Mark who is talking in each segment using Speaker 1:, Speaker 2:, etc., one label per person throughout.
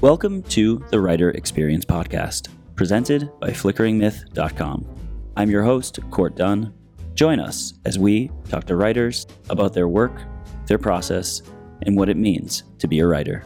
Speaker 1: Welcome to the Writer Experience Podcast, presented by FlickeringMyth.com. I'm your host, Court Dunn. Join us as we talk to writers about their work, their process, and what it means to be a writer.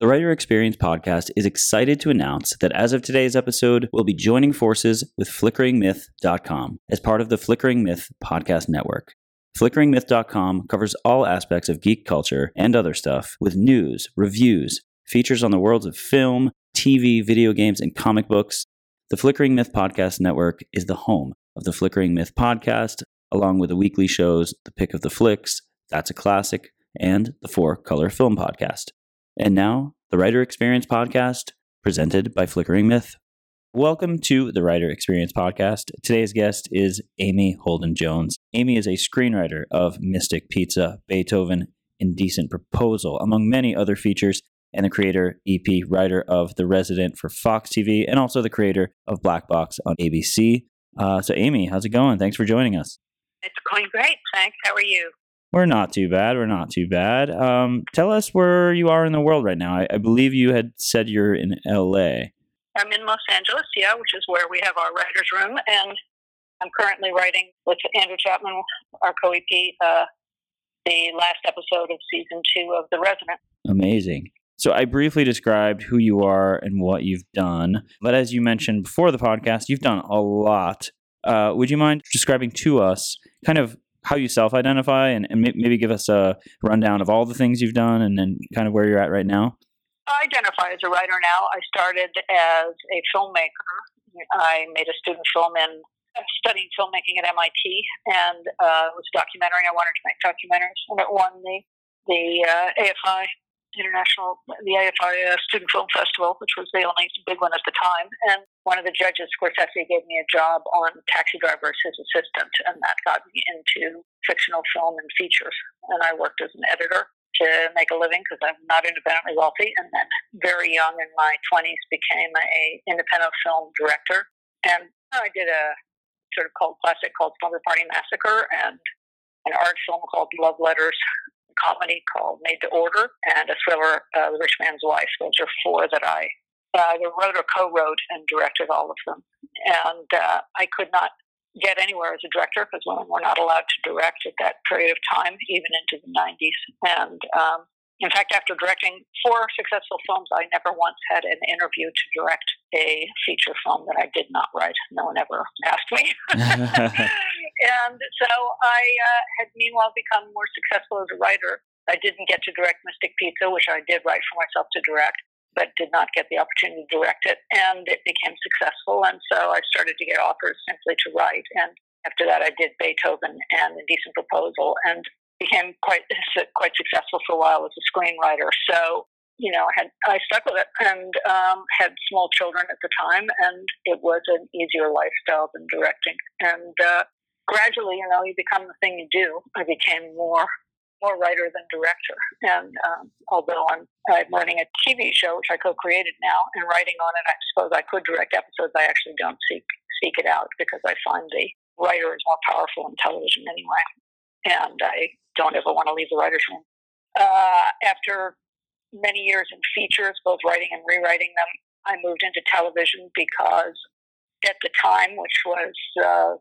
Speaker 1: The Writer Experience podcast is excited to announce that as of today's episode, we'll be joining forces with FlickeringMyth.com as part of the Flickering Myth podcast network. FlickeringMyth.com covers all aspects of geek culture and other stuff with news, reviews, features on the worlds of film, TV, video games, and comic books. The Flickering Myth Podcast Network is the home of the Flickering Myth Podcast, along with the weekly shows The Pick of the Flicks, That's a Classic, and the Four Color Film Podcast. And now, the Writer Experience Podcast, presented by Flickering Myth. Welcome to the Writer Experience Podcast. Today's guest is Amy Holden Jones. Amy is a screenwriter of Mystic Pizza, Beethoven, Indecent Proposal, among many other features, and the creator, EP, writer of The Resident for Fox TV, and also the creator of Black Box on ABC. Uh, so, Amy, how's it going? Thanks for joining us.
Speaker 2: It's going great. Thanks. How are you?
Speaker 1: We're not too bad. We're not too bad. Um, tell us where you are in the world right now. I, I believe you had said you're in LA.
Speaker 2: I'm in Los Angeles, yeah, which is where we have our writer's room. And I'm currently writing with Andrew Chapman, our co EP, uh, the last episode of season two of The Resident.
Speaker 1: Amazing. So I briefly described who you are and what you've done. But as you mentioned before the podcast, you've done a lot. Uh, would you mind describing to us kind of how you self identify and, and maybe give us a rundown of all the things you've done and then kind of where you're at right now?
Speaker 2: I identify as a writer now. I started as a filmmaker. I made a student film in studying filmmaking at MIT, and uh, it was a documentary. I wanted to make documentaries, and it won the the uh, AFI International, the AFI uh, Student Film Festival, which was the only big one at the time. And one of the judges, Scorsese, gave me a job on Taxi Driver as his assistant, and that got me into fictional film and features. And I worked as an editor to make a living because I'm not independently wealthy. And then, very young in my 20s, became a independent film director. And I did a sort of cult classic called Slumber Party Massacre and an art film called Love Letters comedy called Made to Order and a thriller, uh, The Rich Man's Wife. Those are four that I either wrote or co-wrote and directed all of them. And uh, I could not get anywhere as a director because women were not allowed to direct at that period of time, even into the 90s. And um, in fact, after directing four successful films, I never once had an interview to direct a feature film that I did not write. No one ever asked me. and so I uh, had meanwhile become more successful as a writer. I didn't get to direct Mystic Pizza, which I did write for myself to direct, but did not get the opportunity to direct it. And it became successful. And so I started to get offers simply to write. And after that, I did Beethoven and Indecent Proposal. And became quite quite successful for a while as a screenwriter. So you know, I had I stuck with it and um, had small children at the time, and it was an easier lifestyle than directing. And uh, gradually, you know, you become the thing you do. I became more more writer than director. And um, although I'm, I'm running a TV show, which I co-created now, and writing on it, I suppose I could direct episodes. I actually don't seek seek it out because I find the writer is more powerful in television anyway. And I don't ever want to leave the writer's room. Uh, after many years in features, both writing and rewriting them, I moved into television because at the time, which was uh,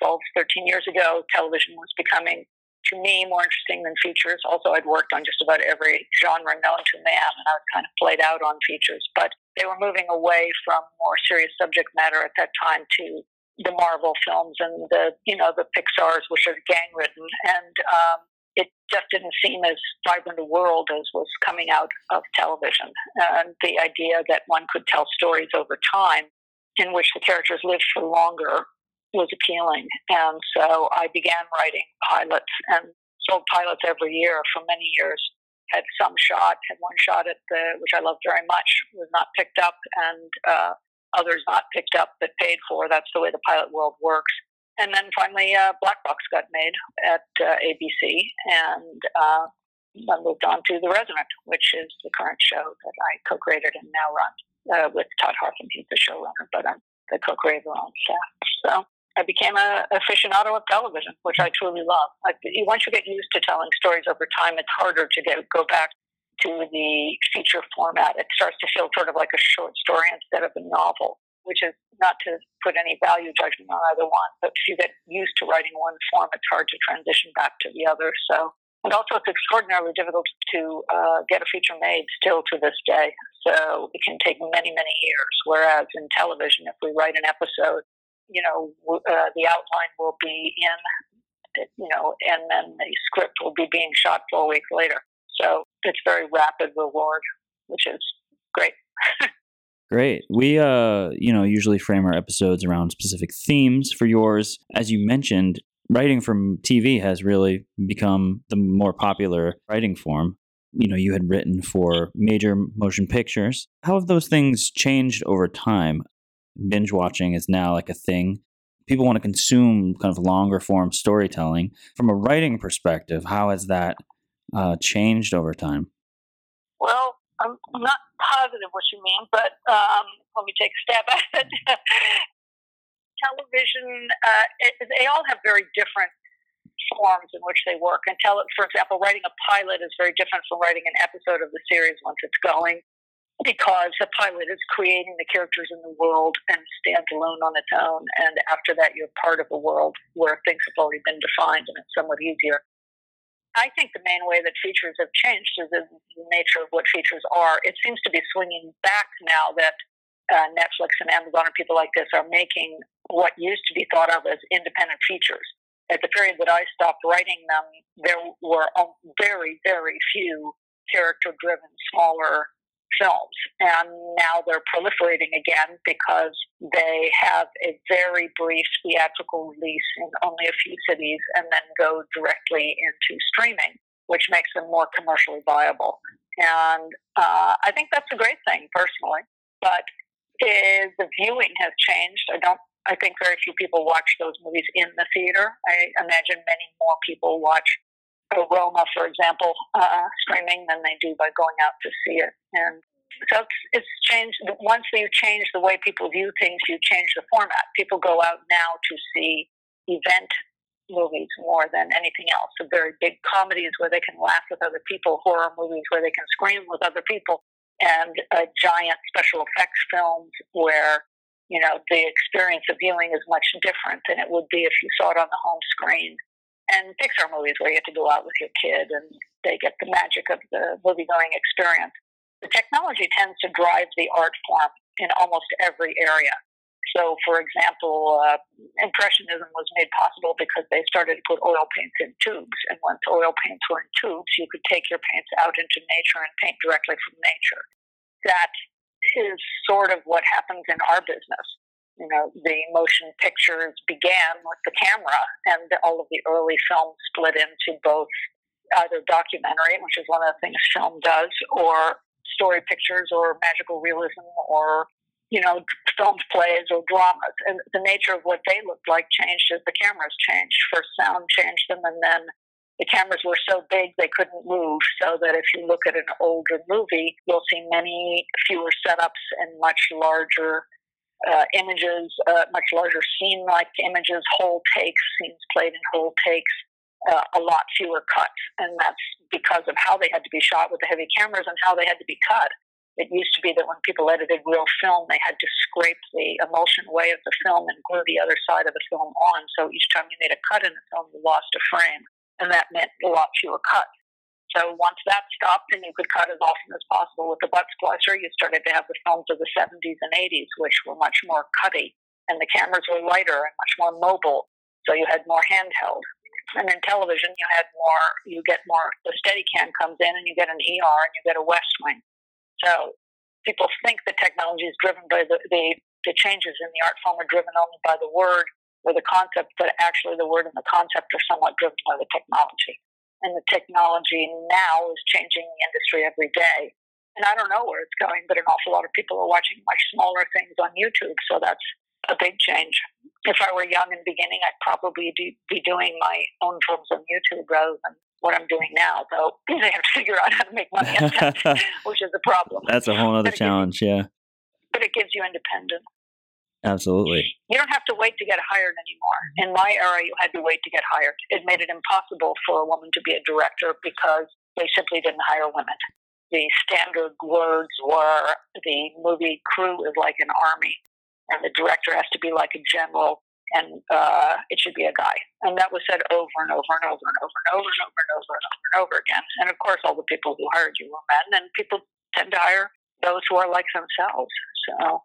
Speaker 2: 12, 13 years ago, television was becoming, to me, more interesting than features. Also, I'd worked on just about every genre known to man, and I was kind of played out on features. But they were moving away from more serious subject matter at that time to the Marvel films and the you know the Pixar's, which are gang ridden, and um, it just didn't seem as vibrant a world as was coming out of television. And the idea that one could tell stories over time in which the characters lived for longer was appealing. And so I began writing pilots and sold pilots every year for many years. Had some shot, had one shot at the, which I loved very much, was not picked up, and uh, others not picked up but paid for. That's the way the pilot world works. And then finally, uh, Black Box got made at uh, ABC, and uh, I moved on to The Resident, which is the current show that I co-created and now run uh, with Todd Harthan. He's the showrunner, but I'm the co-creator on staff. So I became a aficionado of television, which I truly love. Once you get used to telling stories over time, it's harder to get go back to the feature format. It starts to feel sort of like a short story instead of a novel, which is not to put any value judgment on either one. But if you get used to writing one form, it's hard to transition back to the other. So, and also it's extraordinarily difficult to uh, get a feature made still to this day. So it can take many, many years. Whereas in television, if we write an episode, you know, uh, the outline will be in, you know, and then the script will be being shot four weeks later. So it's very rapid reward, which is great.
Speaker 1: Great. We uh, you know, usually frame our episodes around specific themes for yours. As you mentioned, writing from TV has really become the more popular writing form. You know, you had written for major motion pictures. How have those things changed over time? Binge watching is now like a thing. People want to consume kind of longer form storytelling. From a writing perspective, how has that uh, changed over time?
Speaker 2: Well, I'm not positive what you mean, but um, let me take a stab at it. Television, uh, it, they all have very different forms in which they work. And tell, for example, writing a pilot is very different from writing an episode of the series once it's going because the pilot is creating the characters in the world and stands alone on its own. And after that, you're part of a world where things have already been defined and it's somewhat easier. I think the main way that features have changed is the nature of what features are. It seems to be swinging back now that uh, Netflix and Amazon and people like this are making what used to be thought of as independent features. At the period that I stopped writing them, there were very, very few character driven, smaller films. And now they're proliferating again because they have a very brief theatrical release in only a few cities and then go directly into streaming, which makes them more commercially viable. And uh, I think that's a great thing personally. But is the viewing has changed. I don't. I think very few people watch those movies in the theater. I imagine many more people watch Roma, for example, uh, streaming than they do by going out to see it. And so it's, it's changed. Once you change the way people view things, you change the format. People go out now to see event movies more than anything else. The very big comedies where they can laugh with other people, horror movies where they can scream with other people, and uh, giant special effects films where you know the experience of viewing is much different than it would be if you saw it on the home screen and Pixar movies where you get to go out with your kid and they get the magic of the movie going experience. The technology tends to drive the art form in almost every area. So, for example, uh, Impressionism was made possible because they started to put oil paints in tubes. And once oil paints were in tubes, you could take your paints out into nature and paint directly from nature. That is sort of what happens in our business you know, the motion pictures began with the camera, and all of the early films split into both either documentary, which is one of the things film does, or story pictures, or magical realism, or you know, filmed plays or dramas. And the nature of what they looked like changed as the cameras changed. First, sound changed them, and then the cameras were so big they couldn't move. So that if you look at an older movie, you'll see many fewer setups and much larger uh, images, uh, much larger scene like images, whole takes, scenes played in whole takes, uh, a lot fewer cuts. And that's because of how they had to be shot with the heavy cameras and how they had to be cut. It used to be that when people edited real film, they had to scrape the emulsion away of the film and glue the other side of the film on. So each time you made a cut in the film, you lost a frame. And that meant a lot fewer cuts. So once that stopped and you could cut as often as possible with the butt splicer, you started to have the films of the 70s and 80s, which were much more cutty. And the cameras were lighter and much more mobile. So you had more handheld. And in television, you had more, you get more, the Steadicam comes in and you get an ER and you get a West Wing. So people think the technology is driven by the, the, the changes in the art form are driven only by the word or the concept, but actually the word and the concept are somewhat driven by the technology and the technology now is changing the industry every day. And I don't know where it's going, but an awful lot of people are watching much smaller things on YouTube, so that's a big change. If I were young and beginning, I'd probably be doing my own films on YouTube rather than what I'm doing now. Though they have to figure out how to make money that, which is a problem.
Speaker 1: That's a whole other challenge,
Speaker 2: you,
Speaker 1: yeah.
Speaker 2: But it gives you independence.
Speaker 1: Absolutely.
Speaker 2: You don't have to wait to get hired anymore. In my era, you had to wait to get hired. It made it impossible for a woman to be a director because they simply didn't hire women. The standard words were the movie crew is like an army, and the director has to be like a general, and uh, it should be a guy. And that was said over and over and over and over and over and over and over and over and over again. And of course, all the people who hired you were men, and people tend to hire those who are like themselves. So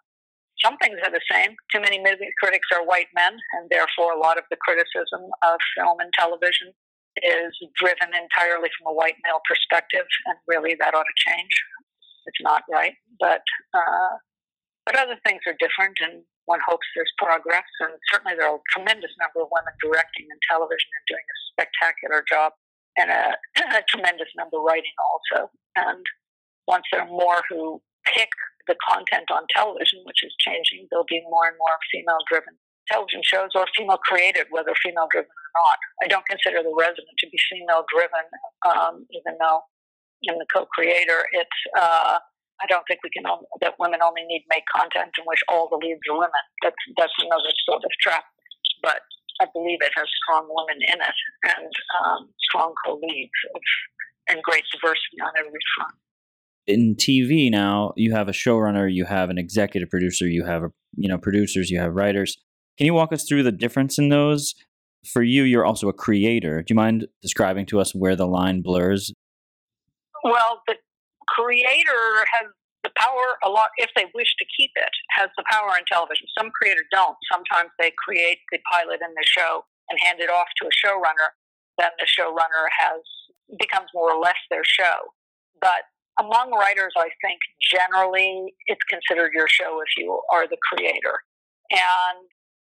Speaker 2: some things are the same. Too many movie critics are white men, and therefore a lot of the criticism of film and television is driven entirely from a white male perspective, and really that ought to change. It's not right, but uh, but other things are different, and one hopes there's progress. And certainly there are a tremendous number of women directing in television and doing a spectacular job, and a, a tremendous number writing also. And once there are more who pick the content on television, which is changing, there'll be more and more female driven television shows or female created, whether female driven or not. I don't consider The Resident to be female driven, um, even though in the co-creator, it's uh, I don't think we can that women only need make content in which all the leads are women. That's that's another sort of trap, but I believe it has strong women in it and um, strong co-leads and great diversity on every front.
Speaker 1: In TV now, you have a showrunner, you have an executive producer, you have you know producers, you have writers. Can you walk us through the difference in those? For you, you're also a creator. Do you mind describing to us where the line blurs?
Speaker 2: Well, the creator has the power a lot if they wish to keep it has the power in television some creators don't sometimes they create the pilot in the show and hand it off to a showrunner then the showrunner has becomes more or less their show but among writers i think generally it's considered your show if you are the creator and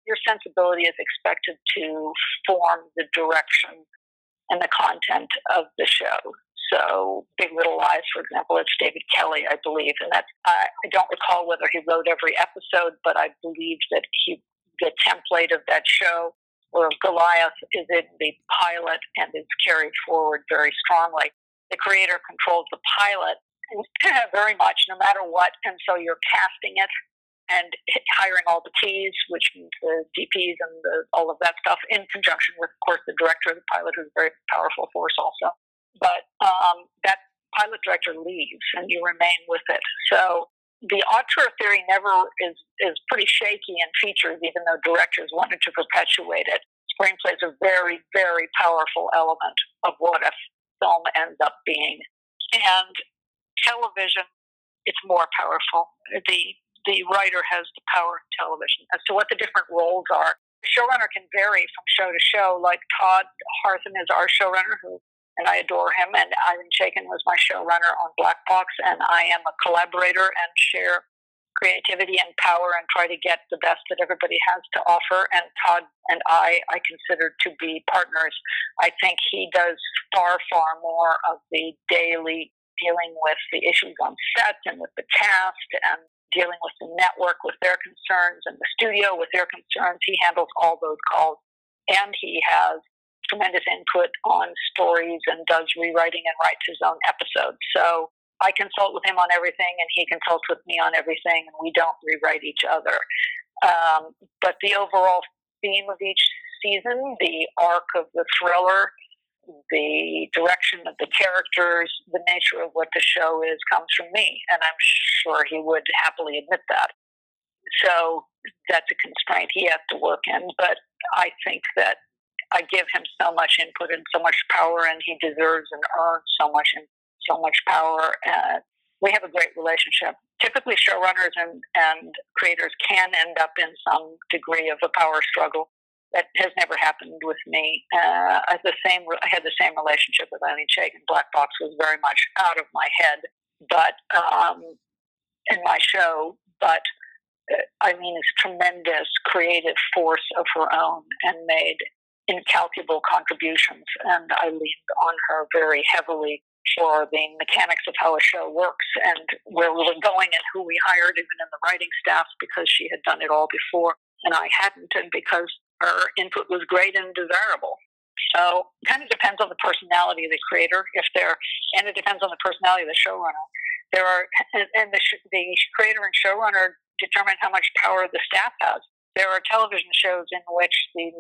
Speaker 2: your sensibility is expected to form the direction and the content of the show so Big Little Lies, for example, it's David Kelley, I believe, and that's I, I don't recall whether he wrote every episode, but I believe that he the template of that show or Goliath is in the pilot and is carried forward very strongly. The creator controls the pilot very much, no matter what, and so you're casting it and hiring all the T's, which means the DPs and the, all of that stuff, in conjunction with, of course, the director of the pilot, who's a very powerful force also but um, that pilot director leaves and you remain with it. So the auteur theory never is is pretty shaky in features, even though directors wanted to perpetuate it. Screenplay is a very very powerful element of what a film ends up being, and television it's more powerful. The the writer has the power of television as to what the different roles are. The showrunner can vary from show to show. Like Todd Harthan is our showrunner, who and I adore him. And Ilene Chaiken was my showrunner on Black Box, and I am a collaborator and share creativity and power and try to get the best that everybody has to offer. And Todd and I, I consider to be partners. I think he does far, far more of the daily dealing with the issues on set and with the cast and dealing with the network with their concerns and the studio with their concerns. He handles all those calls. And he has tremendous input on stories and does rewriting and writes his own episodes. So I consult with him on everything, and he consults with me on everything, and we don't rewrite each other. Um, but the overall theme of each season, the arc of the thriller, the direction of the characters, the nature of what the show is, comes from me, and I'm sure he would happily admit that. So that's a constraint he has to work in, but I think that I give him so much input and so much power, and he deserves and earns so much so much power. Uh, we have a great relationship. Typically, showrunners and, and creators can end up in some degree of a power struggle. That has never happened with me. Uh, I, the same, I had the same relationship with Ilene Chaiken. Black Box was very much out of my head, but um, in my show. But uh, Ilene is a tremendous creative force of her own and made incalculable contributions, and I leaned on her very heavily for the mechanics of how a show works and where we were going and who we hired, even in the writing staff, because she had done it all before and I hadn't, and because her input was great and desirable. So it kind of depends on the personality of the creator, if they're, and it depends on the personality of the showrunner. There are, and the, the creator and showrunner determine how much power the staff has. There are television shows in which the,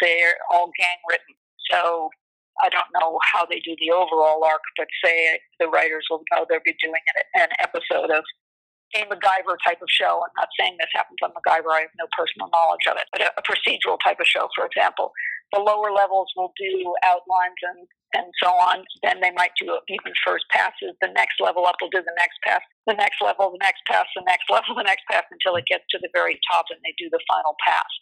Speaker 2: they're all gang written. So I don't know how they do the overall arc, but say the writers will know they'll be doing an, an episode of a MacGyver type of show. I'm not saying this happens on MacGyver. I have no personal knowledge of it, but a, a procedural type of show, for example. The lower levels will do outlines and and so on. Then they might do even first passes. The next level up will do the next pass, the next level, the next pass, the next level, the next pass until it gets to the very top and they do the final pass.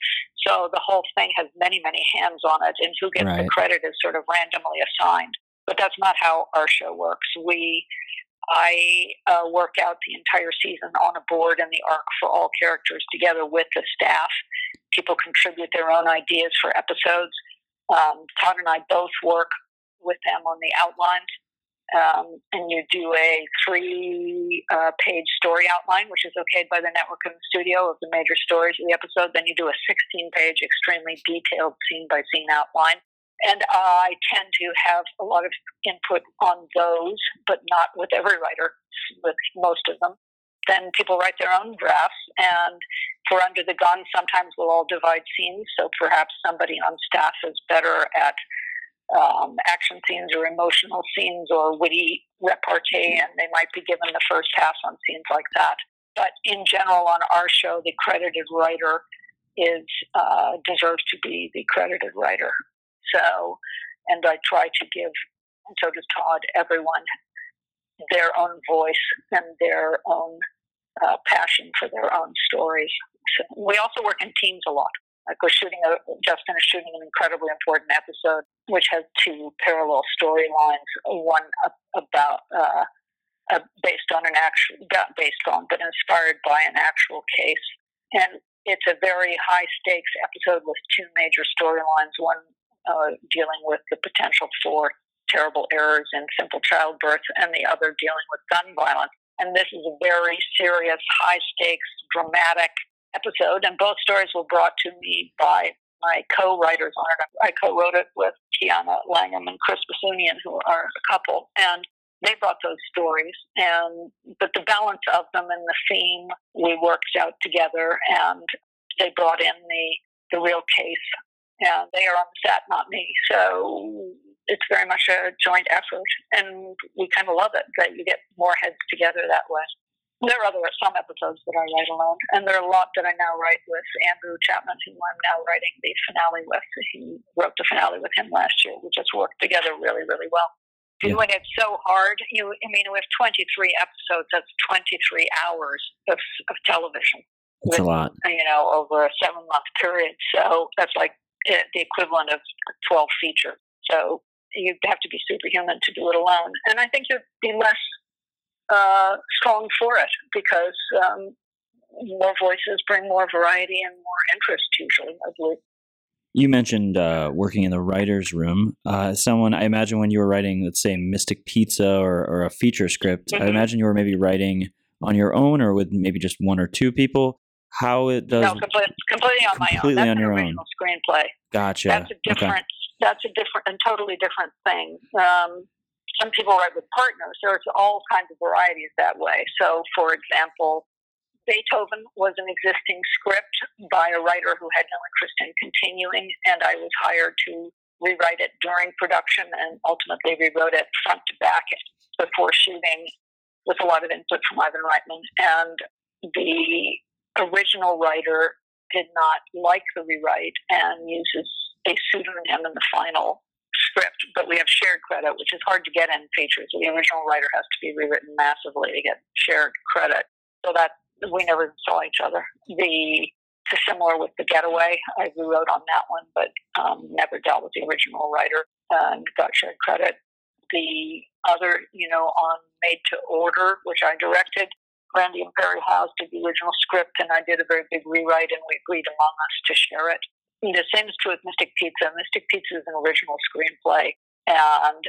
Speaker 2: So the whole thing has many, many hands on it, and who gets right. the credit is sort of randomly assigned. But that's not how our show works. We I uh, work out the entire season on a board and the arc for all characters together with the staff. People contribute their own ideas for episodes. Um, Todd and I both work with them on the outline. Um, and you do a three uh, page story outline, which is okayed by the network and the studio of the major stories of the episode. Then you do a 16 page, extremely detailed scene by scene outline. And I tend to have a lot of input on those, but not with every writer, with most of them. Then people write their own drafts, and for Under the Gun, sometimes we'll all divide scenes. So perhaps somebody on staff is better at um, action scenes or emotional scenes or witty repartee, and they might be given the first pass on scenes like that. But in general, on our show, the credited writer is uh, deserves to be the credited writer. So, and I try to give, and so does Todd, everyone their own voice and their own uh, passion for their own stories. So we also work in teams a lot. Like we're shooting a, just finished shooting an incredibly important episode, which has two parallel storylines. One about uh, uh, based on an actual, not based on, but inspired by an actual case. And it's a very high stakes episode with two major storylines. One uh, dealing with the potential for terrible errors in simple childbirth, and the other dealing with gun violence. And this is a very serious, high stakes, dramatic episode, and both stories were brought to me by my co-writers on it. I co-wrote it with Tiana Langham and Chris Bessounian, who are a couple, and they brought those stories. And but the balance of them and the theme we worked out together, and they brought in the the real case, and they are on the set, not me. So it's very much a joint effort, and we kind of love it that you get more heads together that way. There are other some episodes that I write alone, and there are a lot that I now write with Andrew Chapman, who I'm now writing the finale with. He wrote the finale with him last year. We just worked together really, really well. Yeah. Doing it so hard, you I mean, we have 23 episodes. That's 23 hours of, of television.
Speaker 1: That's with, a lot.
Speaker 2: You know, over a seven month period. So that's like eh, the equivalent of 12 features. So you have to be superhuman to do it alone. And I think you'd be less uh, strong for it because um, more voices bring more variety and more interest usually, I believe.
Speaker 1: You mentioned uh, working in the writer's room. Uh, someone, I imagine when you were writing, let's say, Mystic Pizza or, or a feature script, mm-hmm. I imagine you were maybe writing on your own or with maybe just one or two people. How it does?
Speaker 2: No, completely, completely on
Speaker 1: completely
Speaker 2: my own. That's
Speaker 1: on your
Speaker 2: original
Speaker 1: own.
Speaker 2: screenplay.
Speaker 1: Gotcha.
Speaker 2: That's a different. Okay. That's a different and totally different thing. Um, some people write with partners. There's all kinds of varieties that way. So, for example, Beethoven was an existing script by a writer who had no interest in continuing, and I was hired to rewrite it during production and ultimately rewrote it front to back before shooting with a lot of input from Ivan Reitman. And the original writer did not like the rewrite and uses a pseudonym in the final script, but we have shared credit, which is hard to get in features. The original writer has to be rewritten massively to get shared credit. So that we never saw each other. The similar with the Getaway, I rewrote on that one, but um, never dealt with the original writer and got shared credit. The other, you know, on Made to Order, which I directed, Randy and Perry Howze did the original script, and I did a very big rewrite, and we agreed among us to share it the same is true with Mystic Pizza. Mystic Pizza is an original screenplay, and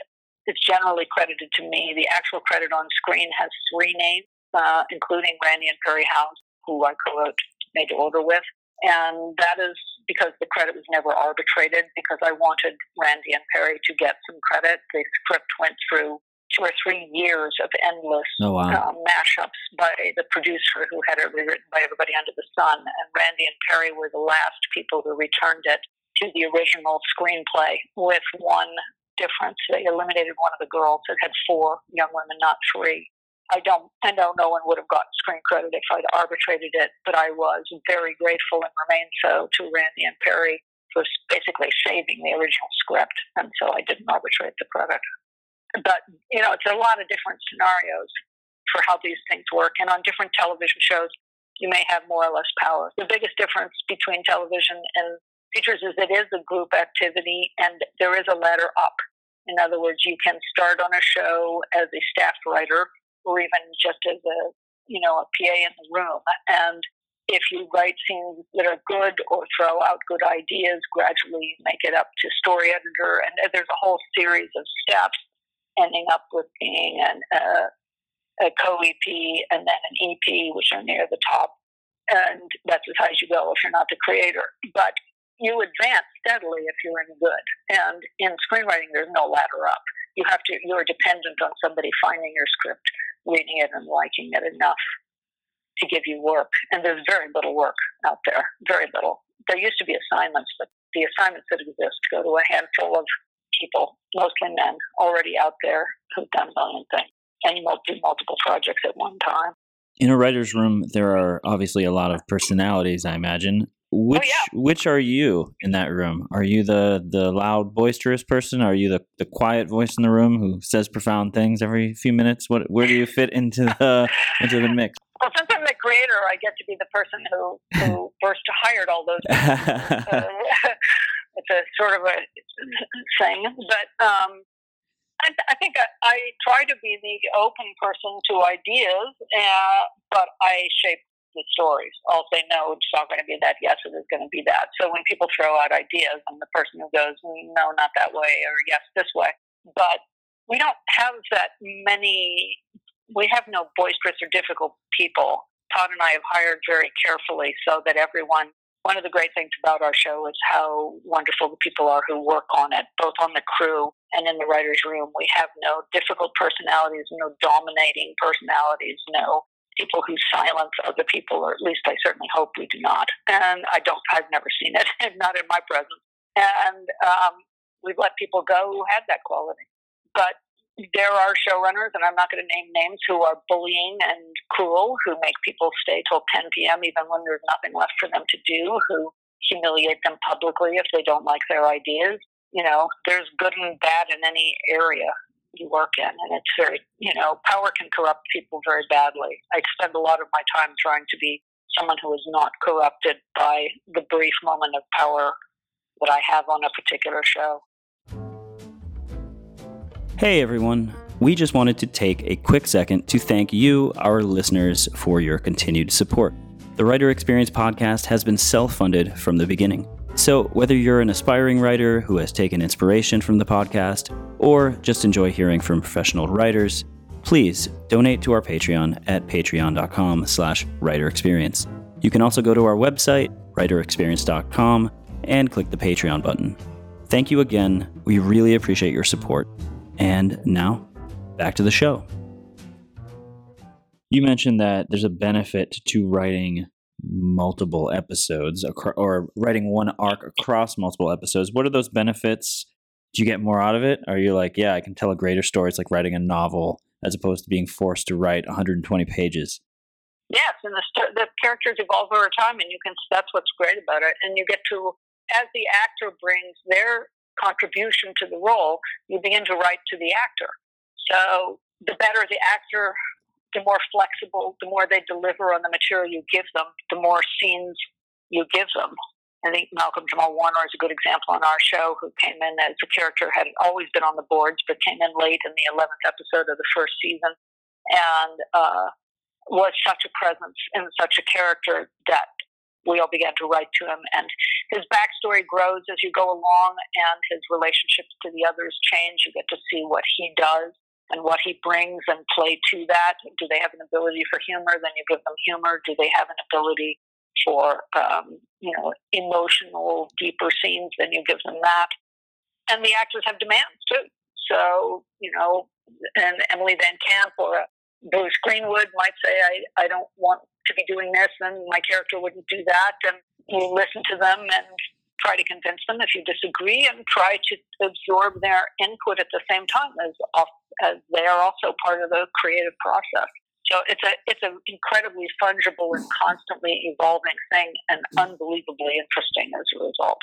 Speaker 2: it's generally credited to me. The actual credit on screen has three names, uh, including Randy and Perry Howze, who I co-wrote Made to Order with. And that is because the credit was never arbitrated, because I wanted Randy and Perry to get some credit. The script went through two or three years of endless
Speaker 1: oh, wow.
Speaker 2: um, mashups by the producer who had it rewritten by everybody under the sun. And Randy and Perry were the last people who returned it to the original screenplay with one difference. They eliminated one of the girls. It had four young women, not three. I don't, I know no one would have gotten screen credit if I'd arbitrated it, but I was very grateful and remain so to Randy and Perry for basically saving the original script, and so I didn't arbitrate the credit. But you know, it's a lot of different scenarios for how these things work, and on different television shows, you may have more or less power. The biggest difference between television and features is it is a group activity, and there is a ladder up. In other words, you can start on a show as a staff writer or even just as a you know a PA in the room. And if you write scenes that are good or throw out good ideas, gradually make it up to story editor, and there's a whole series of steps ending up with being an, uh, a co-EP and then an EP, which are near the top. And that's as high as you go if you're not the creator. But you advance steadily if you're in good. And in screenwriting, there's no ladder up. You have to. You're dependent on somebody finding your script reading it and liking it enough to give you work. And there's very little work out there, very little. There used to be assignments, but the assignments that exist go to a handful of people, mostly men, already out there who've done a million things. And you do multiple projects at one time.
Speaker 1: In a writer's room, there are obviously a lot of personalities, I imagine. Which
Speaker 2: oh, yeah.
Speaker 1: which are you in that room? Are you the the loud, boisterous person? Are you the, the quiet voice in the room who says profound things every few minutes? What where do you fit into the into the mix?
Speaker 2: Well, since I'm the creator, I get to be the person who who first hired all those. uh, it's a sort of a thing, but um, I, I think I, I, try to be the open person to ideas, uh, but I shape the stories. I'll say, no, it's not going to be that. Yes, it is going to be that. So when people throw out ideas, I'm the person who goes, no, not that way, or yes, this way. But we don't have that many, we have no boisterous or difficult people. Todd and I have hired very carefully so that everyone, one of the great things about our show is how wonderful the people are who work on it, both on the crew and in the writer's room. We have no difficult personalities, no dominating personalities, no people who silence other people, or at least I certainly hope we do not. And I don't, I've never seen it, not in my presence. And um, we've let people go who had that quality. But there are showrunners, and I'm not going to name names, who are bullying and cruel, who make people stay till 10 p.m. even when there's nothing left for them to do, who humiliate them publicly if they don't like their ideas. You know, there's good and bad in any area you work in. And it's very, you know, power can corrupt people very badly. I spend a lot of my time trying to be someone who is not corrupted by the brief moment of power that I have on a particular show.
Speaker 1: Hey everyone. We just wanted to take a quick second to thank you, our listeners, for your continued support. The Writer Experience podcast has been self funded from the beginning. So, whether you're an aspiring writer who has taken inspiration from the podcast or just enjoy hearing from professional writers, please donate to our Patreon at patreon.com slash writerexperience. You can also go to our website, writerexperience.com, and click the Patreon button. Thank you again. We really appreciate your support. And now, back to the show. You mentioned that there's a benefit to writing multiple episodes or writing one arc across multiple episodes. What are those benefits? Do you get more out of it? Are you like yeah i can tell a greater story. It's like writing a novel as opposed to being forced to write 120 pages.
Speaker 2: Yes and the, the characters evolve over time and you can that's what's great about it. And you get to as the actor brings their contribution to the role you begin to write to the actor so the better the actor the more flexible, the more they deliver on the material you give them, the more scenes you give them. I think Malcolm Jamal Warner is a good example on our show, who came in as a character, had always been on the boards, but came in late in the 11th episode of the first season and uh, was such a presence and such a character that we all began to write to him. And his backstory grows as you go along, and his relationships to the others change. You get to see what he does and what he brings and play to that. Do they have an ability for humor? Then you give them humor. Do they have an ability for um, you know emotional, deeper scenes? Then you give them that. And the actors have demands too. So, you know, and Emily VanCamp or Bruce Greenwood might say, I, I don't want to be doing this, and my character wouldn't do that. And you listen to them and try to convince them if you disagree and try to absorb their input at the same time as, as they are also part of the creative process. So it's a it's an incredibly fungible and constantly evolving thing, and unbelievably interesting as a result,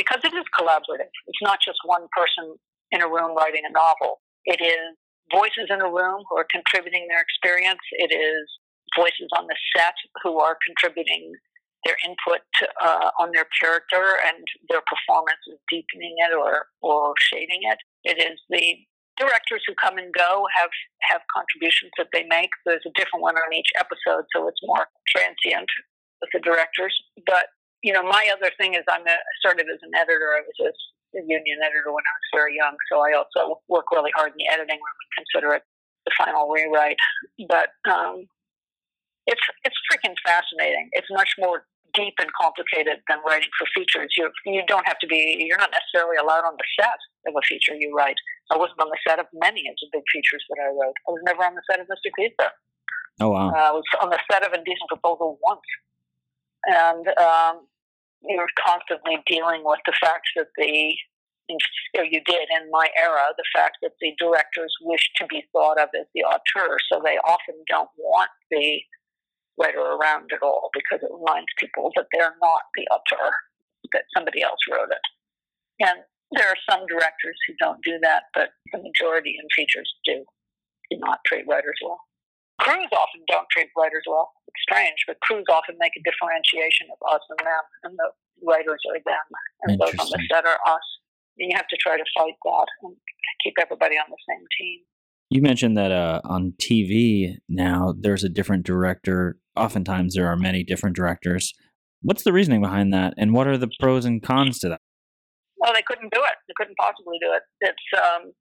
Speaker 2: because it is collaborative. It's not just one person in a room writing a novel. It is voices in a room who are contributing their experience. It is voices on the set who are contributing their input uh, on their character and their performance is deepening it or, or shading it. It is the directors who come and go have have contributions that they make. There's a different one on each episode, so it's more transient with the directors. But you know, my other thing is I'm a, started as an editor. I was a, a union editor when I was very young, so I also work really hard in the editing room and consider it the final rewrite. But um, it's it's freaking fascinating. It's much more deep and complicated than writing for features. You you don't have to be. You're not necessarily allowed on the set of a feature you write. I wasn't on the set of many of the big features that I wrote. I was never on the set of Mystic Pizza.
Speaker 1: Oh wow!
Speaker 2: Uh, I was on the set of Indecent Proposal once, and um, you're constantly dealing with the fact that the or you did in my era, the fact that the directors wish to be thought of as the auteur, so they often don't want the writer around at all because it reminds people that they're not the author, that somebody else wrote it. And there are some directors who don't do that, but the majority in features do, do not treat writers well. Crews often don't treat writers well. It's strange, but crews often make a differentiation of us and them, and the writers are them, and those on the set are us. And you have to try to fight that and keep everybody on the same team.
Speaker 1: You mentioned that uh, on TV now there's a different director. Oftentimes there are many different directors. What's the reasoning behind that, and what are the pros and cons to that?
Speaker 2: Well, they couldn't do it. They couldn't possibly do it. It's um,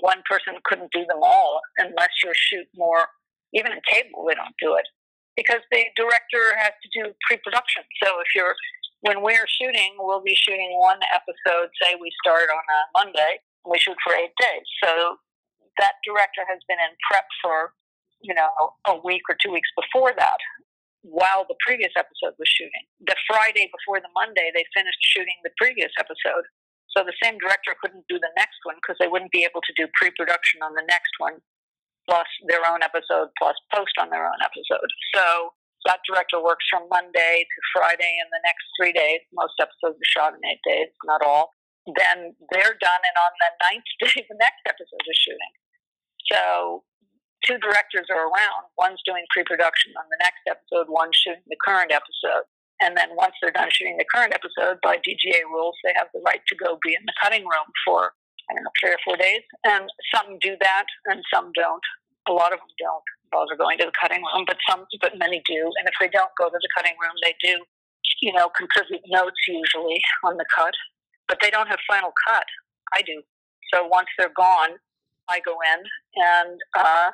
Speaker 2: one person couldn't do them all unless you shoot more. Even in cable, they don't do it because the director has to do pre-production. So if you're when we're shooting, we'll be shooting one episode. Say we start on a Monday, we shoot for eight days. So that director has been in prep for, you know, a week or two weeks before that while the previous episode was shooting. The Friday before the Monday, they finished shooting the previous episode. So the same director couldn't do the next one because they wouldn't be able to do pre production on the next one, plus their own episode, plus post on their own episode. So that director works from Monday to Friday and the next three days. Most episodes are shot in eight days, not all. Then they're done, and on the ninth day, the next episode is shooting. So two directors are around. One's doing pre-production on the next episode, one's shooting the current episode. And then once they're done shooting the current episode, by DGA rules, they have the right to go be in the cutting room for, I don't know, three or four days. And some do that and some don't. A lot of them don't bother going to the cutting room, but some, but many do. And if they don't go to the cutting room, they do, you know, contribute notes usually on the cut, but they don't have final cut. I do. So once they're gone, I go in and uh,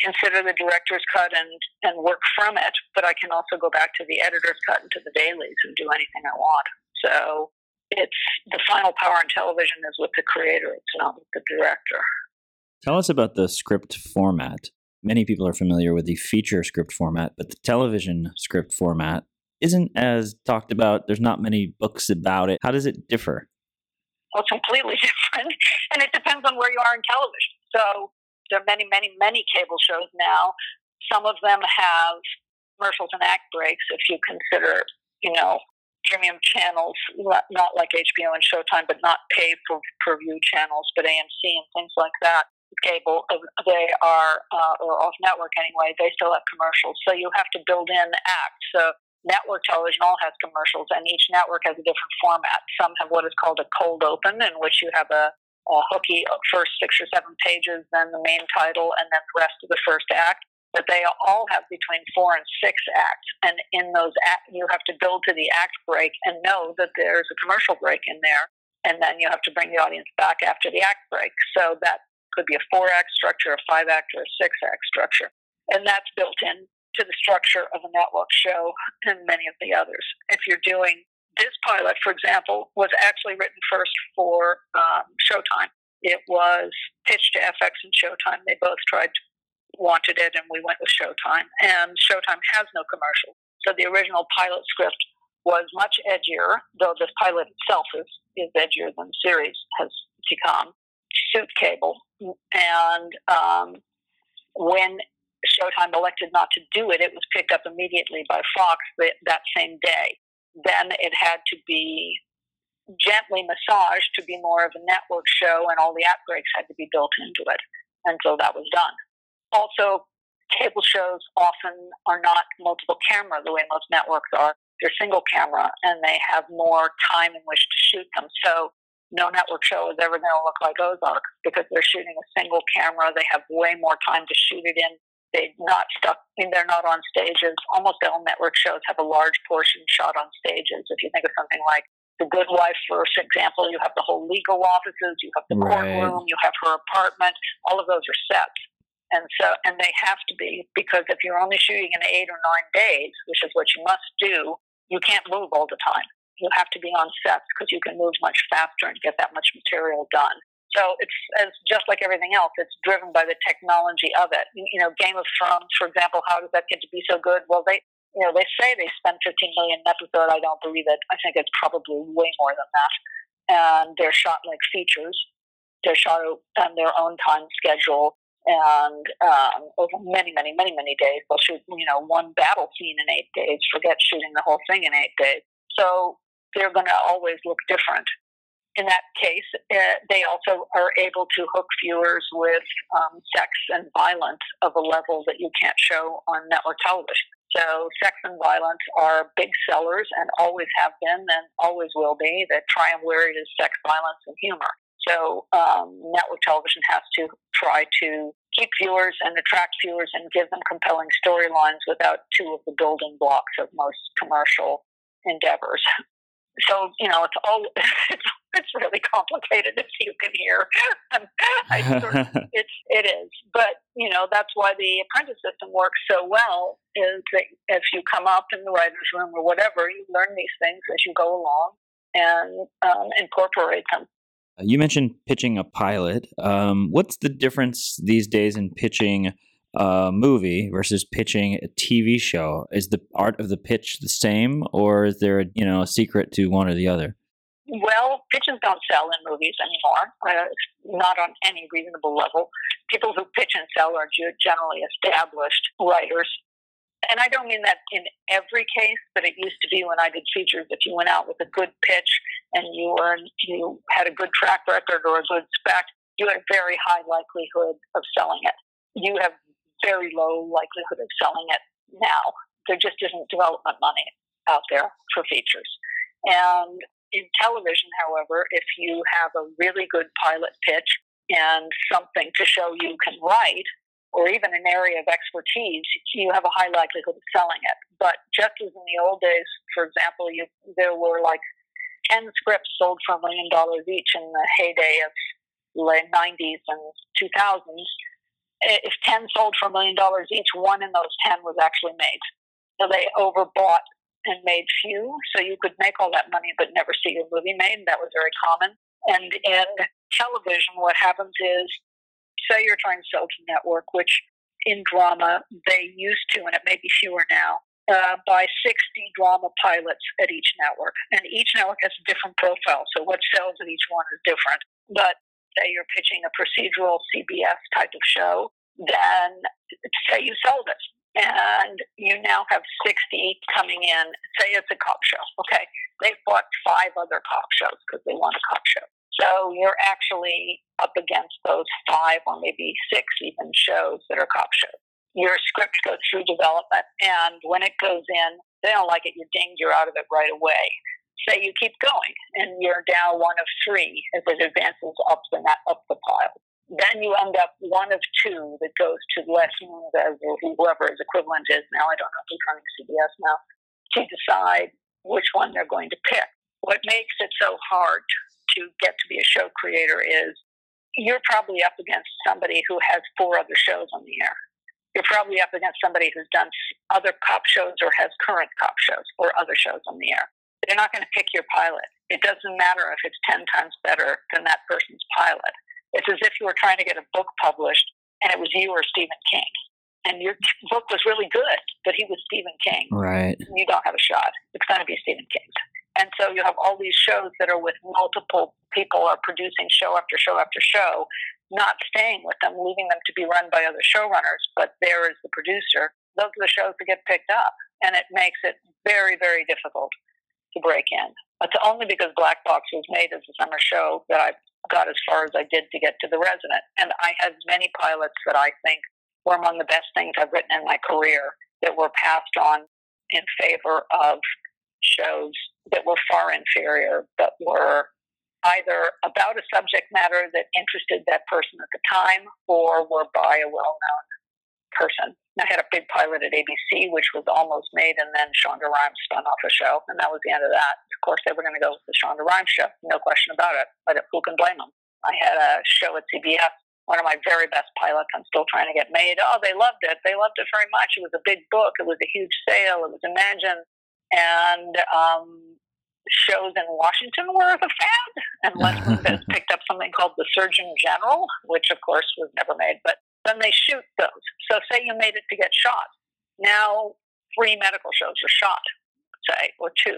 Speaker 2: consider the director's cut and, and work from it, but I can also go back to the editor's cut and to the dailies and do anything I want. So it's the final power in television is with the creator, it's not with the director.
Speaker 1: Tell us about the script format. Many people are familiar with the feature script format, but the television script format isn't as talked about. There's not many books about it. How does it differ?
Speaker 2: It's completely different, and it depends on where you are in television. So there are many, many, many cable shows now. Some of them have commercials and act breaks if you consider, you know, premium channels, not like HBO and Showtime, but not pay for per view channels, but AMC and things like that. Cable, uh, they are, uh, or off network anyway, they still have commercials. So you have to build in acts. So network television all has commercials, and each network has a different format. Some have what is called a cold open, in which you have a a hooky uh, first six or seven pages, then the main title, and then the rest of the first act. But they all have between four and six acts, and in those act, you have to build to the act break and know that there's a commercial break in there, and then you have to bring the audience back after the act break. So that could be a four act structure, a five act, or a six act structure, and that's built in to the structure of a network show and many of the others. If you're doing this pilot, for example, was actually written first for um, Showtime. It was pitched to FX and Showtime. They both tried, wanted it, and we went with Showtime. And Showtime has no commercial. So the original pilot script was much edgier, though the pilot itself is, is edgier than the series has become. Suit cable. And um, when Showtime elected not to do it, it was picked up immediately by Fox that same day. Then it had to be gently massaged to be more of a network show, and all the act breaks had to be built into it. And so that was done. Also, cable shows often are not multiple camera the way most networks are. They're single camera, and they have more time in which to shoot them. So no network show is ever going to look like Ozark because they're shooting a single camera. They have way more time to shoot it in. They're not stuck. I mean, they're not on stages. Almost all network shows have a large portion shot on stages. If you think of something like The Good Wife, for example, you have the whole legal offices, you have the
Speaker 1: Right.
Speaker 2: courtroom, you have her apartment. All of those are sets, and so and they have to be because if you're only shooting in eight or nine days, which is what you must do, you can't move all the time. You have to be on sets because you can move much faster and get that much material done. So it's as just like everything else, it's driven by the technology of it. You know, Game of Thrones, for example, how does that get to be so good? Well, they you know they say they spend 15 million an episode. I don't believe it. I think it's probably way more than that. And they're shot like features. They're shot on their own time schedule and um, over many, many, many, many days. They'll shoot, you know, one battle scene in eight days. Forget shooting the whole thing in eight days. So they're going to always look different. In that case, uh, they also are able to hook viewers with um, sex and violence of a level that you can't show on network television. So, sex and violence are big sellers and always have been and always will be. The triumvirate is sex, violence, and humor. So, um, network television has to try to keep viewers and attract viewers and give them compelling storylines without two of the building blocks of most commercial endeavors. So, you know, it's all it's, it's really complicated as you can hear. I sort of, it's it is, but you know that's why the apprentice system works so well. Is that if you come up in the writers' room or whatever, you learn these things as you go along and um, incorporate them.
Speaker 1: You mentioned pitching a pilot. Um, what's the difference these days in pitching a movie versus pitching a TV show? Is the art of the pitch the same, or is there a, you know a secret to one or the other?
Speaker 2: Well, pitches don't sell in movies anymore, uh, not on any reasonable level. People who pitch and sell are generally established writers. And I don't mean that in every case, but it used to be when I did features. If you went out with a good pitch and you were you had a good track record or a good spec, you had a very high likelihood of selling it. You have very low likelihood of selling it now. There just isn't development money out there for features. And in television, however, if you have a really good pilot pitch and something to show you can write, or even an area of expertise, you have a high likelihood of selling it. But just as in the old days, for example, you, there were like 10 scripts sold for a million dollars each in the heyday of late 90s and 2000s. If 10 sold for a million dollars each, one in those 10 was actually made. So they overbought and made few, so you could make all that money but never see your movie made. That was very common. And in television, what happens is, say you're trying to sell to network, which in drama they used to, and it may be fewer now, uh, buy 60 drama pilots at each network. And each network has a different profile, so what sells at each one is different. But say you're pitching a procedural CBS type of show, then say you sold it and you now have 60 coming in. Say it's a cop show. Okay, they've bought five other cop shows because they want a cop show. So you're actually up against those five or maybe six even shows that are cop shows. Your script goes through development, and when it goes in, they don't like it, you're dinged, you're out of it right away. Say you keep going, and you're down one of three as it advances up the up the pile then you end up one of two that goes to Les Moonves or whoever his equivalent is now. I don't know if he's running CBS now to decide which one they're going to pick. What makes it so hard to get to be a show creator is you're probably up against somebody who has four other shows on the air. You're probably up against somebody who's done other cop shows or has current cop shows or other shows on the air. They're not going to pick your pilot. It doesn't matter if it's 10 times better than that person's pilot It's as if you were trying to get a book published and it was you or Stephen King. And your book was really good, but he was Stephen King.
Speaker 1: Right.
Speaker 2: You don't have a shot. It's going to be Stephen King. And so you have all these shows that are with multiple people are producing show after show after show, not staying with them, leaving them to be run by other showrunners, but there is the producer. Those are the shows that get picked up. And it makes it very, very difficult to break in. It's only because Black Box was made as a summer show that I got as far as I did to get to The Resident. And I had many pilots that I think were among the best things I've written in my career that were passed on in favor of shows that were far inferior, but were either about a subject matter that interested that person at the time or were by a well known person. I had a big pilot at ABC, which was almost made, and then Shonda Rhimes spun off a show, and that was the end of that. Of course, they were going to go with the Shonda Rhimes show, no question about it. But who can blame them? I had a show at CBS, one of my very best pilots. I'm still trying to get made. Oh, they loved it. They loved it very much. It was a big book. It was a huge sale. It was Imagine, and um, shows in Washington were a fad. And Les Moonves picked up something called The Surgeon General, which of course was never made, but then they shoot those. So say you made it to get shot. Now three medical shows are shot, say, or two.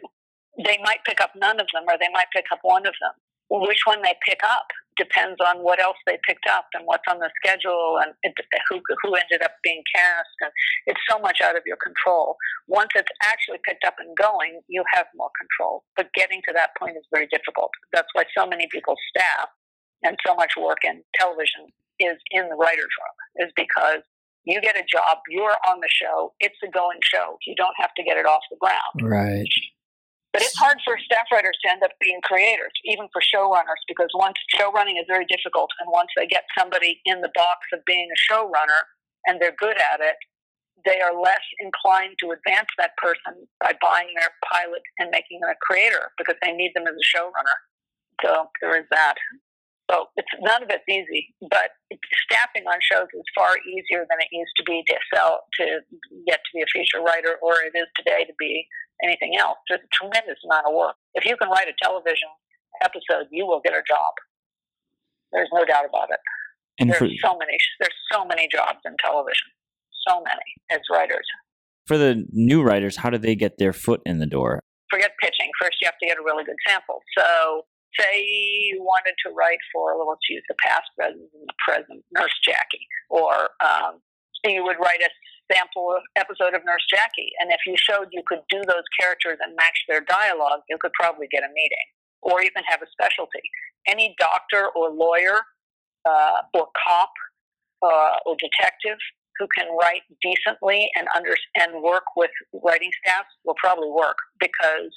Speaker 2: They might pick up none of them or they might pick up one of them. Which one they pick up depends on what else they picked up and what's on the schedule and it, who, who ended up being cast. And it's so much out of your control. Once it's actually picked up and going, you have more control. But getting to that point is very difficult. That's why so many people staff and so much work in television is in the writer's room, is because you get a job, you're on the show, it's a going show. You don't have to get it off the ground.
Speaker 1: Right.
Speaker 2: But it's hard for staff writers to end up being creators, even for showrunners, because once showrunning is very difficult, and once they get somebody in the box of being a showrunner and they're good at it, they are less inclined to advance that person by buying their pilot and making them a creator because they need them as a showrunner. So there is that. So it's none of it's easy, but staffing on shows is far easier than it used to be to sell to get to be a feature writer, or it is today to be anything else. There's a tremendous amount of work. If you can write a television episode, you will get a job. There's no doubt about it. And there's for, so many. There's so many jobs in television. So many as writers.
Speaker 1: For the new writers, how do they get their foot in the door?
Speaker 2: Forget pitching. First, you have to get a really good sample. So say you wanted to write for, let's use the past rather than the present, Nurse Jackie, or um, you would write a sample episode of Nurse Jackie, and if you showed you could do those characters and match their dialogue, you could probably get a meeting, or even have a specialty. Any doctor or lawyer uh, or cop uh, or detective who can write decently and under and work with writing staff will probably work because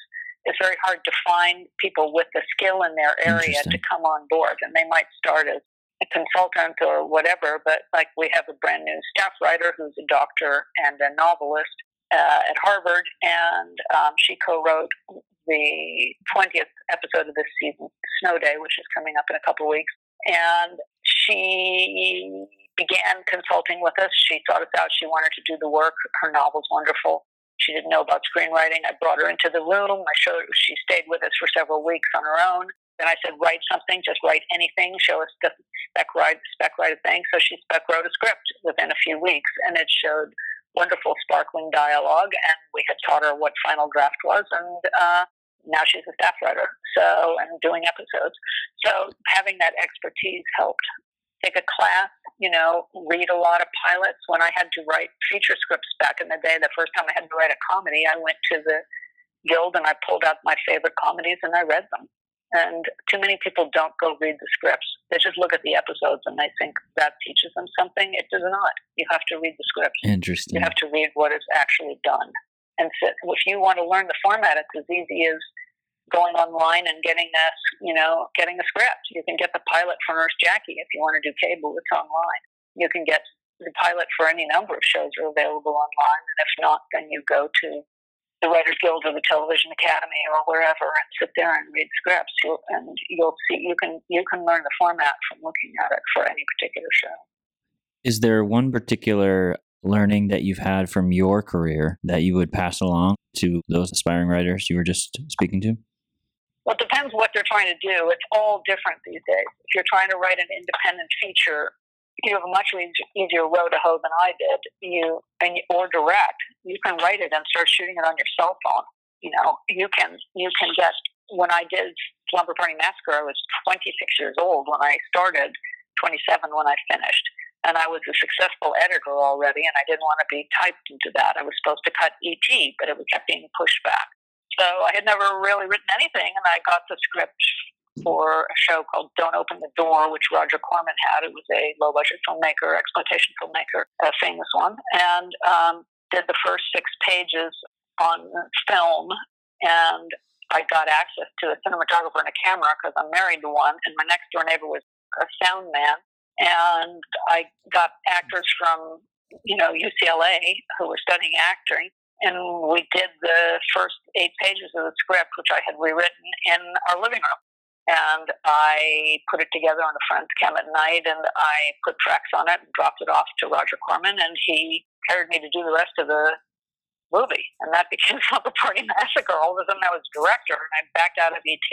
Speaker 2: it's very hard to find people with the skill in their area to come on board. And they might start as a consultant or whatever, but like we have a brand new staff writer who's a doctor and a novelist uh, at Harvard, and um, she co-wrote the 20th episode of this season, Snow Day, which is coming up in a couple of weeks. And she began consulting with us. She thought us out. She wanted to do the work. Her novel's wonderful. She didn't know about screenwriting. I brought her into the room. I showed. She stayed with us for several weeks on her own. Then I said, write something, just write anything. Show us the spec write, spec write a thing. So she spec wrote a script within a few weeks, and it showed wonderful, sparkling dialogue. And we had taught her what final draft was, and uh, now she's a staff writer. So and doing episodes. So having that expertise helped take a class, you know, read a lot of pilots. When I had to write feature scripts back in the day, the first time I had to write a comedy, I went to the guild and I pulled out my favorite comedies and I read them. And too many people don't go read the scripts. They just look at the episodes and they think that teaches them something. It does not. You have to read the scripts.
Speaker 1: Interesting.
Speaker 2: You have to read what is actually done. And so if you want to learn the format, it's as easy as going online and getting a, you know, getting a script. You can get the pilot for Nurse Jackie if you want to do cable. It's online. You can get the pilot for any number of shows are available online. And if not, then you go to the Writers Guild or the Television Academy or wherever and sit there and read scripts. You'll, and you'll see you can you can learn the format from looking at it for any particular show.
Speaker 1: Is there one particular learning that you've had from your career that you would pass along to those aspiring writers you were just speaking to?
Speaker 2: Well, it depends what they're trying to do, it's all different these days. If you're trying to write an independent feature, you have a much easier road to hoe than I did. You and or direct, you can write it and start shooting it on your cell phone. You know, you can you can get. When I did Slumber Party Massacre, I was 26 years old when I started, 27 when I finished, and I was a successful editor already, and I didn't want to be typed into that. I was supposed to cut ET, but it was kept being pushed back. So I had never really written anything, and I got the script for a show called Don't Open the Door, which Roger Corman had. It was a low budget filmmaker, exploitation filmmaker, a famous one, and um, did the first six pages on film. And I got access to a cinematographer and a camera because I'm married to one, and my next door neighbor was a sound man. And I got actors from, you know, UCLA who were studying acting and we did the first eight pages of the script, which I had rewritten in our living room. And I put it together on a friend's KEM at night, and I put tracks on it and dropped it off to Roger Corman, and he hired me to do the rest of the movie. And that became Slumber Party Massacre. All of a sudden, I was director, and I backed out of ET.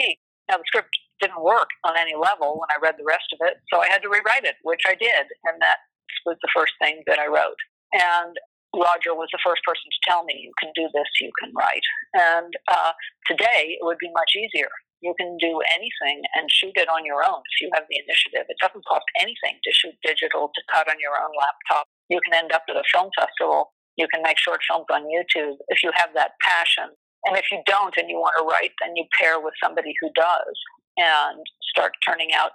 Speaker 2: Now, the script didn't work on any level when I read the rest of it, so I had to rewrite it, which I did, and that was the first thing that I wrote. And Roger was the first person to tell me, you can do this, you can write. And uh, today, it would be much easier you can do anything and shoot it on your own if you have the initiative. It doesn't cost anything to shoot digital, to cut on your own laptop. You can end up at a film festival. You can make short films on YouTube if you have that passion. And if you don't and you want to write, then you pair with somebody who does and start turning out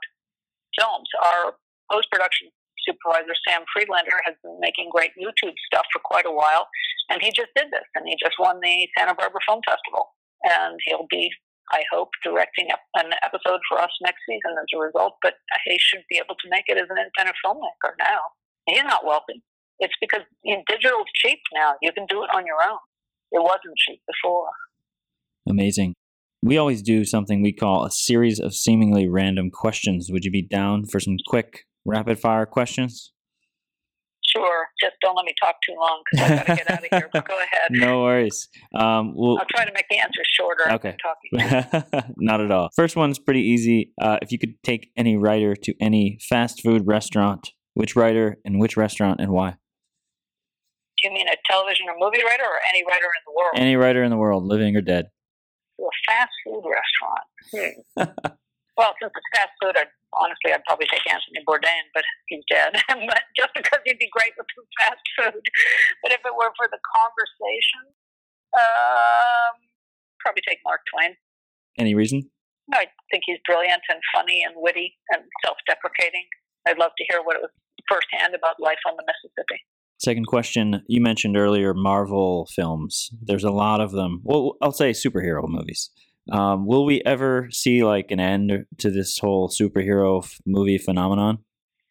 Speaker 2: films. Our post production supervisor, Sam Friedlander, has been making great YouTube stuff for quite a while. And he just did this and he just won the Santa Barbara Film Festival. And he'll be I hope, directing an episode for us next season as a result. But he should be able to make it as an independent filmmaker now. He's not wealthy. It's because you know, digital's cheap now. You can do it on your own. It wasn't cheap before.
Speaker 1: Amazing. We always do something we call a series of seemingly random questions. Would you be down for some quick rapid fire questions?
Speaker 2: Sure. Just don't let me talk too long because I got to get out of here. But go ahead.
Speaker 1: no worries. Um,
Speaker 2: we'll, I'll try to make the answers shorter.
Speaker 1: Okay. Not at all. First one's pretty easy. Uh, if you could take any writer to any fast food restaurant, which writer and which restaurant and why?
Speaker 2: Do you mean a television or movie writer or any writer in the world?
Speaker 1: Any writer in the world, living or dead.
Speaker 2: To a fast food restaurant. Hmm. well, since it's fast food, I'd honestly, I'd probably take Anthony Bourdain, but he's dead. but just because he'd be great with some fast food. But if it were for the conversation, um, probably take Mark Twain.
Speaker 1: Any reason?
Speaker 2: No, I think he's brilliant and funny and witty and self-deprecating. I'd love to hear what it was firsthand about life on the Mississippi.
Speaker 1: Second question: You mentioned earlier Marvel films. There's a lot of them. Well, I'll say superhero movies. Um, will we ever see like an end to this whole superhero f- movie phenomenon?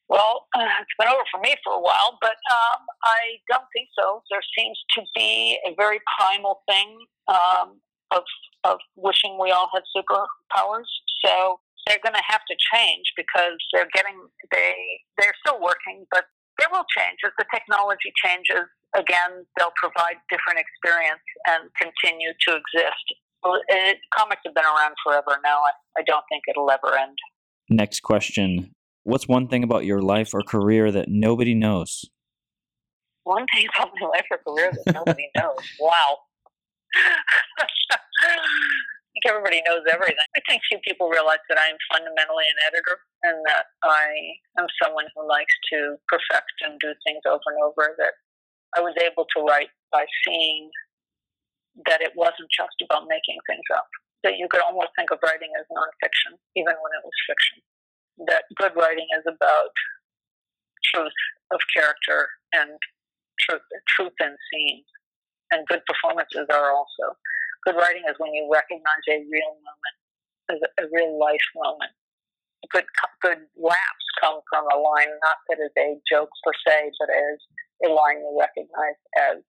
Speaker 2: Well, uh, it's been over for me for a while, but um, I don't think so. There seems to be a very primal thing um, of of wishing we all had superpowers. So they're going to have to change because they're getting they they're still working, but they will change as the technology changes. Again, they'll provide different experience and continue to exist well, it, comics have been around forever now. I, I don't think it'll ever end.
Speaker 1: Next question. What's one thing about your life or career that nobody knows?
Speaker 2: One thing about my life or career that nobody knows. Wow. I think everybody knows everything. I think few people realize that I'm fundamentally an editor and that I am someone who likes to perfect and do things over and over. That I was able to write by seeing that it wasn't just about making things up. That you could almost think of writing as nonfiction, even when it was fiction. That good writing is about truth of character and truth, truth in scenes. And good performances are also. Good writing is when you recognize a real moment, a, a real life moment. Good, good laughs come from a line, not that is a joke per se, but as a line you recognize as,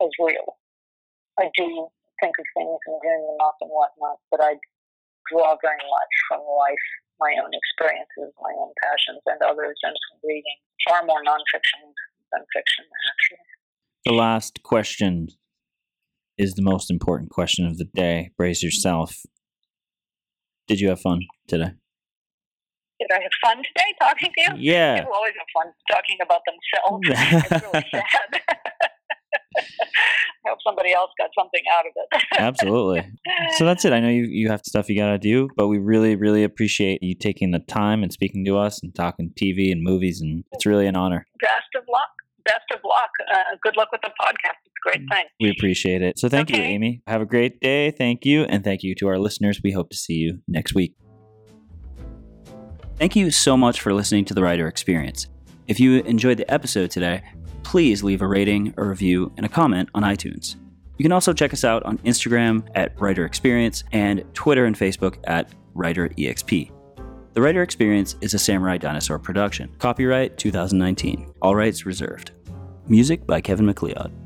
Speaker 2: as real I do think of things and dream them up and whatnot, but I draw very much from life, my own experiences, my own passions, and others, and from reading far more nonfiction than fiction, actually.
Speaker 1: The last question is the most important question of the day. Brace yourself. did you have fun today?
Speaker 2: Did I have fun today talking to you?
Speaker 1: Yeah.
Speaker 2: People always have fun talking about themselves. it's really sad. I hope somebody else got something out of it.
Speaker 1: Absolutely. So that's it. I know you, you have stuff you got to do, but we really, really appreciate you taking the time and speaking to us and talking TV and movies. And it's really an honor.
Speaker 2: Best of luck. Best of luck. Uh, good luck with the podcast. It's a great thing.
Speaker 1: We appreciate it. So thank you, Amy. Have a great day. Thank you. And thank you to our listeners. We hope to see you next week. Thank you so much for listening to the Writer Experience. If you enjoyed the episode today, please leave a rating, a review, and a comment on iTunes. You can also check us out on Instagram at Writer Experience and Twitter and Facebook at Writer EXP. The Writer Experience is a Samurai Dinosaur production. Copyright 2019. All rights reserved. Music by Kevin MacLeod.